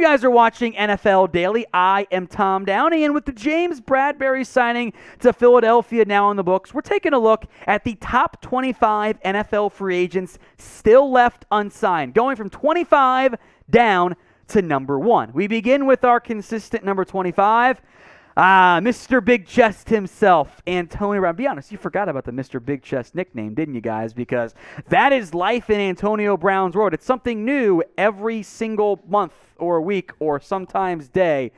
You guys are watching NFL Daily. I am Tom Downey, and with the James Bradberry signing to Philadelphia now on the books, we're taking a look at the top 25 NFL free agents still left unsigned, going from 25 down to number one. We begin with our consistent number 25. Ah, Mr. Big Chest himself, Antonio Brown. Be honest, you forgot about the Mr. Big Chest nickname, didn't you guys? Because that is life in Antonio Brown's world. It's something new every single month or week or sometimes day.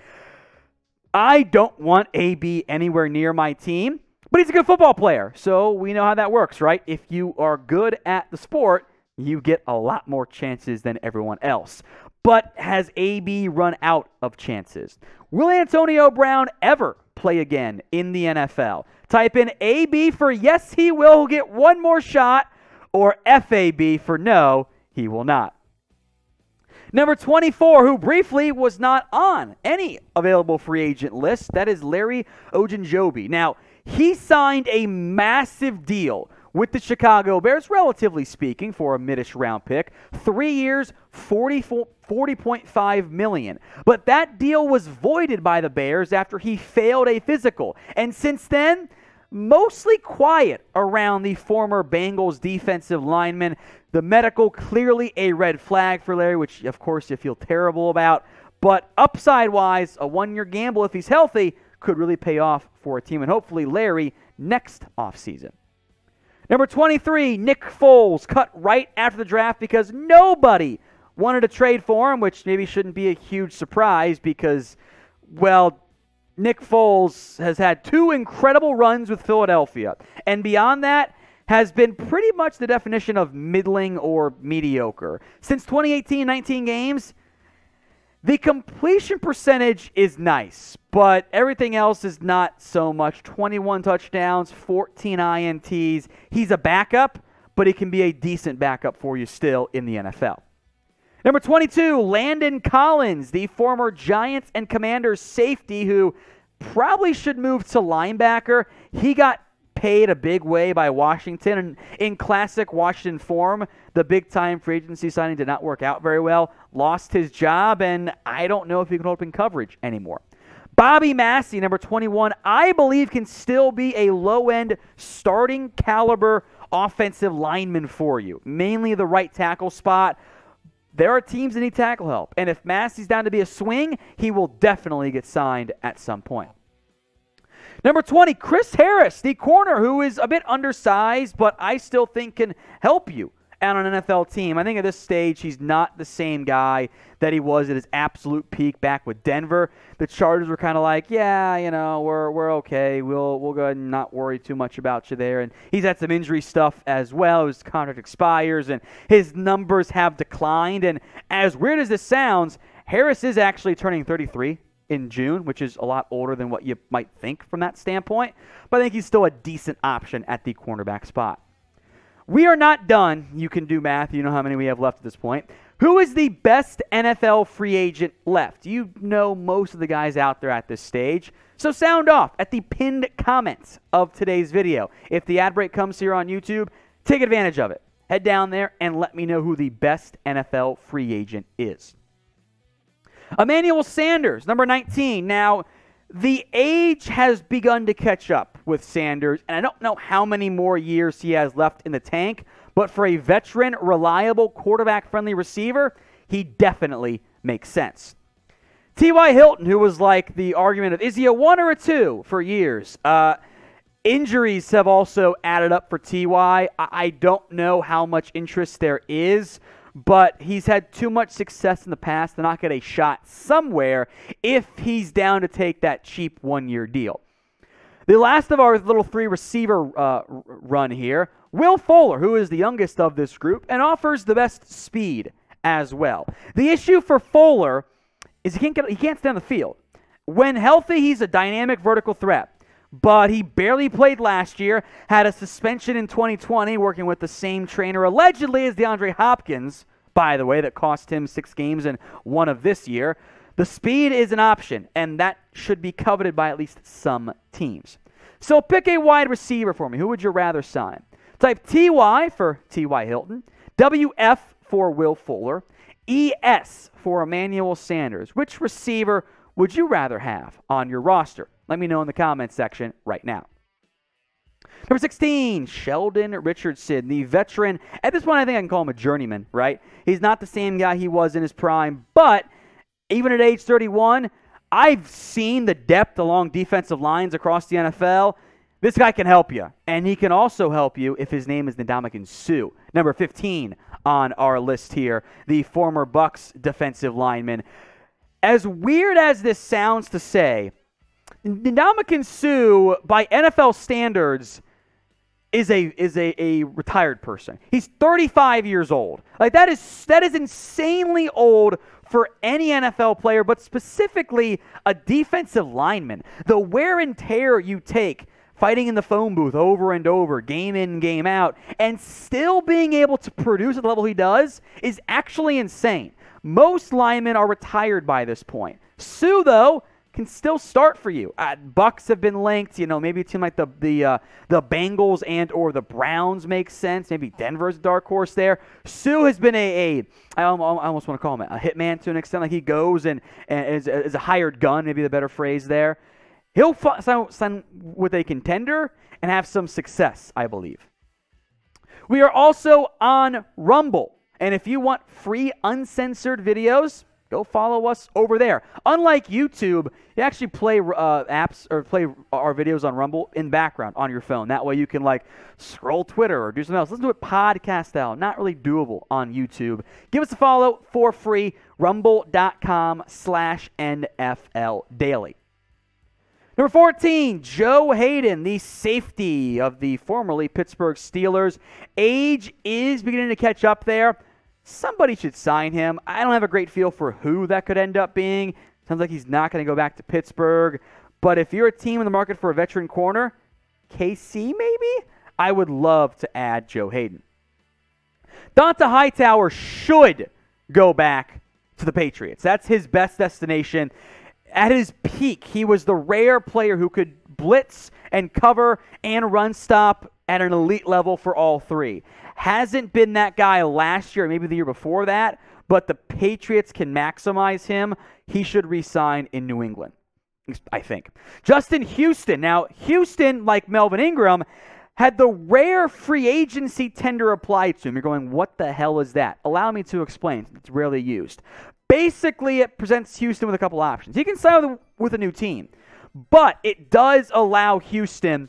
I don't want AB anywhere near my team, but he's a good football player. So we know how that works, right? If you are good at the sport, you get a lot more chances than everyone else. But has AB run out of chances? Will Antonio Brown ever play again in the NFL? Type in AB for yes, he will get one more shot, or FAB for no, he will not. Number 24, who briefly was not on any available free agent list, that is Larry Ogunjobi. Now, he signed a massive deal with the Chicago Bears, relatively speaking, for a midish round pick. Three years, 40.5 million. But that deal was voided by the Bears after he failed a physical. And since then, mostly quiet around the former Bengals defensive lineman. The medical clearly a red flag for Larry, which of course you feel terrible about. But upside wise, a one year gamble if he's healthy could really pay off for a team and hopefully Larry next offseason. Number 23, Nick Foles, cut right after the draft because nobody wanted to trade for him, which maybe shouldn't be a huge surprise because, well, Nick Foles has had two incredible runs with Philadelphia. And beyond that, has been pretty much the definition of middling or mediocre. Since 2018, 19 games, the completion percentage is nice, but everything else is not so much. 21 touchdowns, 14 INTs. He's a backup, but he can be a decent backup for you still in the NFL. Number 22, Landon Collins, the former Giants and Commanders safety who probably should move to linebacker. He got paid a big way by Washington. And in classic Washington form, the big time free agency signing did not work out very well, lost his job, and I don't know if he can hold up in coverage anymore. Bobby Massey, number 21, I believe can still be a low end starting caliber offensive lineman for you, mainly the right tackle spot. There are teams that need tackle help, and if Massey's down to be a swing, he will definitely get signed at some point. Number 20, Chris Harris, the corner who is a bit undersized, but I still think can help you on an NFL team. I think at this stage, he's not the same guy that he was at his absolute peak back with Denver. The Chargers were kind of like, yeah, you know, we're, we're okay. We'll, we'll go ahead and not worry too much about you there. And he's had some injury stuff as well. His contract expires, and his numbers have declined. And as weird as this sounds, Harris is actually turning 33 in June, which is a lot older than what you might think from that standpoint. But I think he's still a decent option at the cornerback spot. We are not done. You can do math. You know how many we have left at this point. Who is the best NFL free agent left? You know most of the guys out there at this stage. So sound off at the pinned comments of today's video. If the ad break comes here on YouTube, take advantage of it. Head down there and let me know who the best NFL free agent is. Emmanuel Sanders, number 19. Now, the age has begun to catch up with Sanders, and I don't know how many more years he has left in the tank, but for a veteran, reliable, quarterback friendly receiver, he definitely makes sense. T.Y. Hilton, who was like the argument of is he a one or a two for years, uh, injuries have also added up for T.Y. I-, I don't know how much interest there is but he's had too much success in the past to not get a shot somewhere if he's down to take that cheap one year deal. The last of our little three receiver uh, run here, Will Fuller, who is the youngest of this group and offers the best speed as well. The issue for Fuller is he can't get he can't stay on the field. When healthy, he's a dynamic vertical threat but he barely played last year, had a suspension in 2020 working with the same trainer allegedly as DeAndre Hopkins, by the way, that cost him six games and one of this year. The speed is an option, and that should be coveted by at least some teams. So pick a wide receiver for me. Who would you rather sign? Type TY for T.Y. Hilton, WF for Will Fuller, ES for Emmanuel Sanders. Which receiver would you rather have on your roster? Let me know in the comments section right now. Number 16, Sheldon Richardson, the veteran. At this point, I think I can call him a journeyman, right? He's not the same guy he was in his prime, but even at age 31, I've seen the depth along defensive lines across the NFL. This guy can help you, and he can also help you if his name is Ndamukong Suh, number 15 on our list here, the former Bucs defensive lineman. As weird as this sounds to say, Ndamukong Suh, by NFL standards, is a is a, a retired person. He's 35 years old. Like that is that is insanely old for any NFL player, but specifically a defensive lineman. The wear and tear you take fighting in the phone booth over and over, game in, game out, and still being able to produce at the level he does is actually insane. Most linemen are retired by this point. Suh, though, can still start for you. Uh, Bucs have been linked. You know, maybe a team like the the uh, the Bengals and or the Browns makes sense. Maybe Denver's a dark horse there. Suh has been a, a I almost want to call him a hitman to an extent. Like he goes and, and is, is a hired gun, maybe the better phrase there. He'll sign with a contender and have some success, I believe. We are also on Rumble. And if you want free uncensored videos, Go follow us over there. Unlike YouTube, you actually play uh, apps or play our videos on Rumble in background on your phone. That way you can like scroll Twitter or do something else. Listen to it podcast style. Not really doable on YouTube. Give us a follow for free. Rumble.com slash NFL Daily. Number 14, Joe Haden, the safety of the formerly Pittsburgh Steelers. Age is beginning to catch up there somebody should sign him. I don't have a great feel for who that could end up being. Sounds like he's not going to go back to Pittsburgh. But if you're a team in the market for a veteran corner, KC maybe, I would love to add Joe Haden. Dont'a Hightower should go back to the Patriots. That's his best destination. At his peak, he was the rare player who could blitz and cover and run stop at an elite level for all three. Hasn't been that guy last year, maybe the year before that, but the Patriots can maximize him. He should resign in New England, I think. Justin Houston. Now, Houston, like Melvin Ingram, had the rare free agency tender applied to him. You're going, what the hell is that? Allow me to explain. It's rarely used. Basically, it presents Houston with a couple options. He can sign with, a new team, but it does allow Houston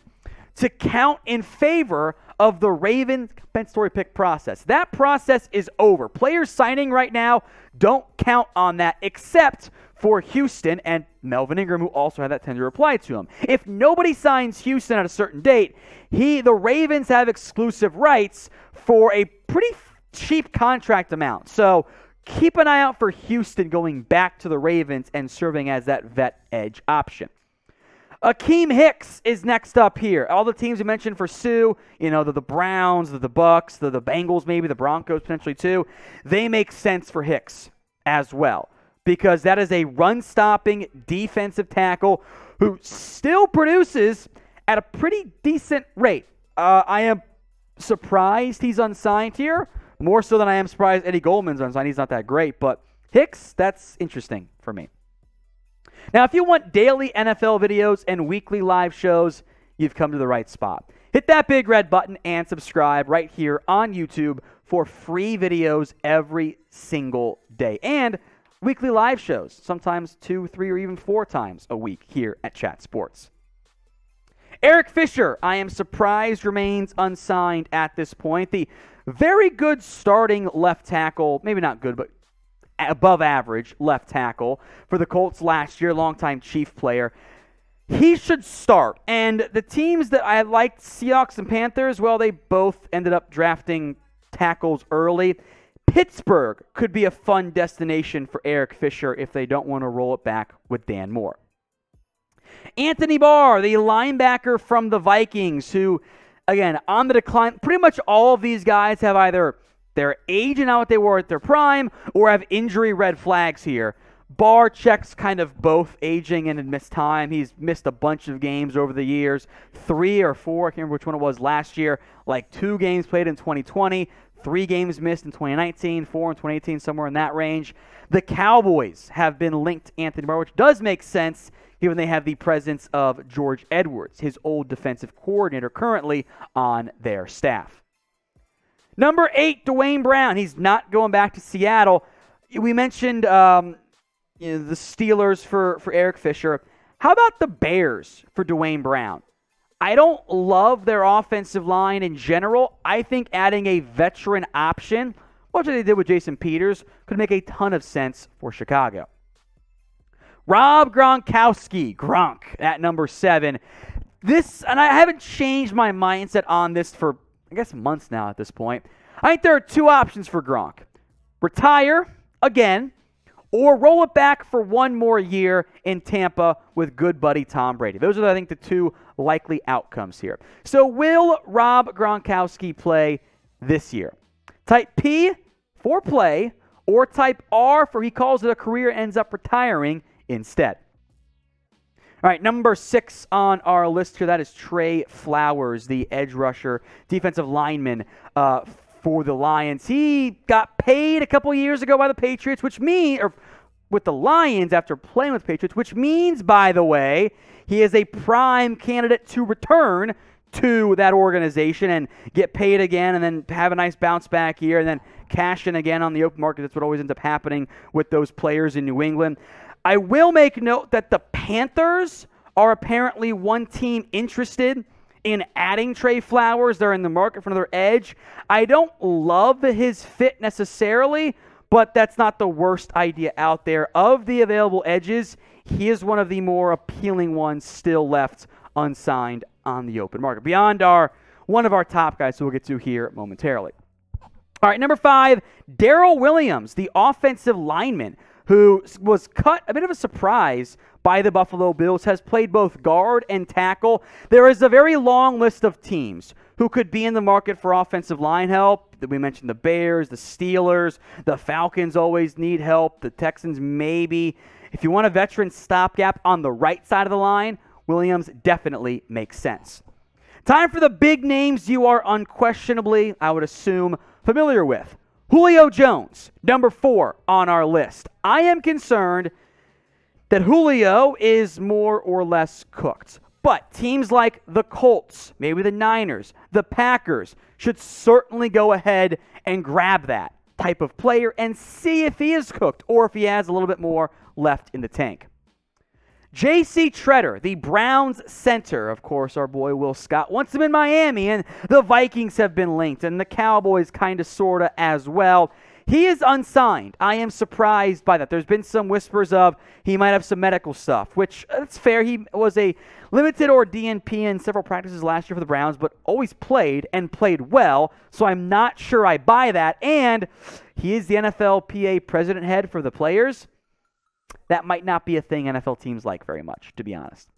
to count in favor of the Ravens compensatory pick process. That process is over. Players signing right now don't count on that except for Houston and Melvin Ingram, who also had that tender applied to him. If nobody signs Houston at a certain date, he the Ravens have exclusive rights for a pretty cheap contract amount. So keep an eye out for Houston going back to the Ravens and serving as that vet edge option. Akiem Hicks is next up here. All the teams we mentioned for Suh, you know, the, the Browns, the, the Bucs, the, the Bengals, maybe the Broncos potentially too, they make sense for Hicks as well because that is a run stopping defensive tackle who still produces at a pretty decent rate. Uh, I am surprised he's unsigned here, more so than I am surprised Eddie Goldman's unsigned. He's not that great, but Hicks, that's interesting for me. Now, if you want daily NFL videos and weekly live shows, you've come to the right spot. Hit that big red button and subscribe right here on YouTube for free videos every single day and weekly live shows, sometimes two, three, or even four times a week here at Chat Sports. Eric Fisher, I am surprised, remains unsigned at this point. The very good starting left tackle, maybe not good, but above average left tackle for the Colts last year, longtime Chief player. He should start. And the teams that I liked, Seahawks and Panthers, well, they both ended up drafting tackles early. Pittsburgh could be a fun destination for Eric Fisher if they don't want to roll it back with Dan Moore. Anthony Barr, the linebacker from the Vikings, who, again, on the decline, pretty much all of these guys have either they're aging out what they were at their prime or have injury red flags here. Barr checks kind of both aging and missed time. He's missed a bunch of games over the years, three or four. I can't remember which one it was last year. Like two games played in 2020, three games missed in 2019, four in 2018, somewhere in that range. The Cowboys have been linked Anthony Barr, which does make sense given they have the presence of George Edwards, his old defensive coordinator, currently on their staff. Number eight, Duane Brown. He's not going back to Seattle. We mentioned um, you know, the Steelers for, for Eric Fisher. How about the Bears for Duane Brown? I don't love their offensive line in general. I think adding a veteran option, much they did with Jason Peters, could make a ton of sense for Chicago. Rob Gronkowski, Gronk at number seven. This, and I haven't changed my mindset on this for, I guess, months now at this point. I think there are two options for Gronk retire again or roll it back for one more year in Tampa with good buddy Tom Brady. Those are, I think, the two likely outcomes here. So, will Rob Gronkowski play this year? Type P for play, or type R for he calls it a career, ends up retiring instead. All right, number six on our list here, that is Trey Flowers, the edge rusher, defensive lineman uh, for the Lions. He got paid a couple years ago by the Patriots, which means, or with the Lions after playing with Patriots, which means, by the way, he is a prime candidate to return to that organization and get paid again and then have a nice bounce back year and then cash in again on the open market. That's what always ends up happening with those players in New England. I will make note that the Panthers are apparently one team interested in adding Trey Flowers. They're in the market for another edge. I don't love his fit necessarily, but that's not the worst idea out there. Of the available edges, he is one of the more appealing ones still left unsigned on the open market. Beyond our one of our top guys, who we'll get to here momentarily. All right, number five, Daryl Williams, the offensive lineman who was cut a bit of a surprise by the Buffalo Bills, has played both guard and tackle. There is a very long list of teams who could be in the market for offensive line help. We mentioned the Bears, the Steelers, the Falcons always need help, the Texans maybe. If you want a veteran stopgap on the right side of the line, Williams definitely makes sense. Time for the big names you are unquestionably, I would assume, familiar with. Julio Jones, number four on our list. I am concerned that Julio is more or less cooked. But teams like the Colts, maybe the Niners, the Packers should certainly go ahead and grab that type of player and see if he is cooked or if he has a little bit more left in the tank. J.C. Tretter, the Browns center, of course, our boy Will Scott wants him in Miami, and the Vikings have been linked, and the Cowboys kind of, sort of, as well. He is unsigned. I am surprised by that. There's been some whispers of he might have some medical stuff, which uh, that's fair. He was a limited or DNP in several practices last year for the Browns, but always played and played well. So I'm not sure I buy that. And he is the NFLPA president head for the players that might not be a thing NFL teams like very much, to be honest.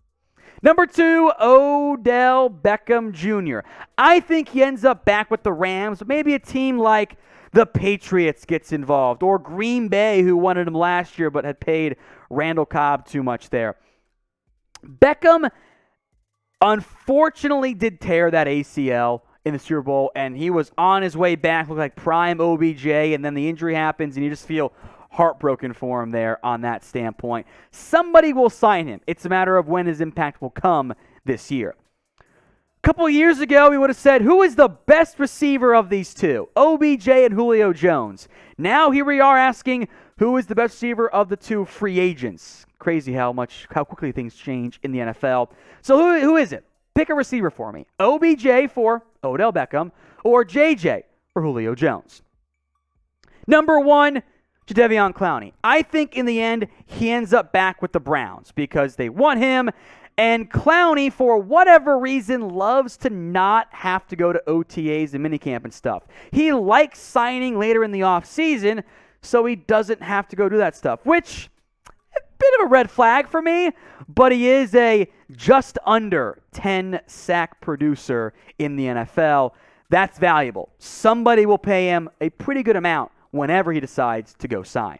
Number two, Odell Beckham Jr. I think he ends up back with the Rams, maybe a team like the Patriots gets involved, or Green Bay, who wanted him last year but had paid Randall Cobb too much there. Beckham unfortunately did tear that ACL in the Super Bowl, and he was on his way back, looked like prime OBJ, and then the injury happens, and you just feel heartbroken for him there on that standpoint. Somebody will sign him. It's a matter of when his impact will come this year. A couple years ago, we would have said, who is the best receiver of these two? OBJ and Julio Jones. Now here we are asking, who is the best receiver of the two free agents? Crazy how much, how quickly things change in the NFL. So who, who is it? Pick a receiver for me. OBJ for Odell Beckham or JJ for Julio Jones. Number one, Jadeveon Clowney. I think in the end, he ends up back with the Browns because they want him. And Clowney, for whatever reason, loves to not have to go to OTAs and minicamp and stuff. He likes signing later in the offseason, so he doesn't have to go do that stuff, which a bit of a red flag for me, but he is a just under 10 sack producer in the NFL. That's valuable. Somebody will pay him a pretty good amount whenever he decides to go sign.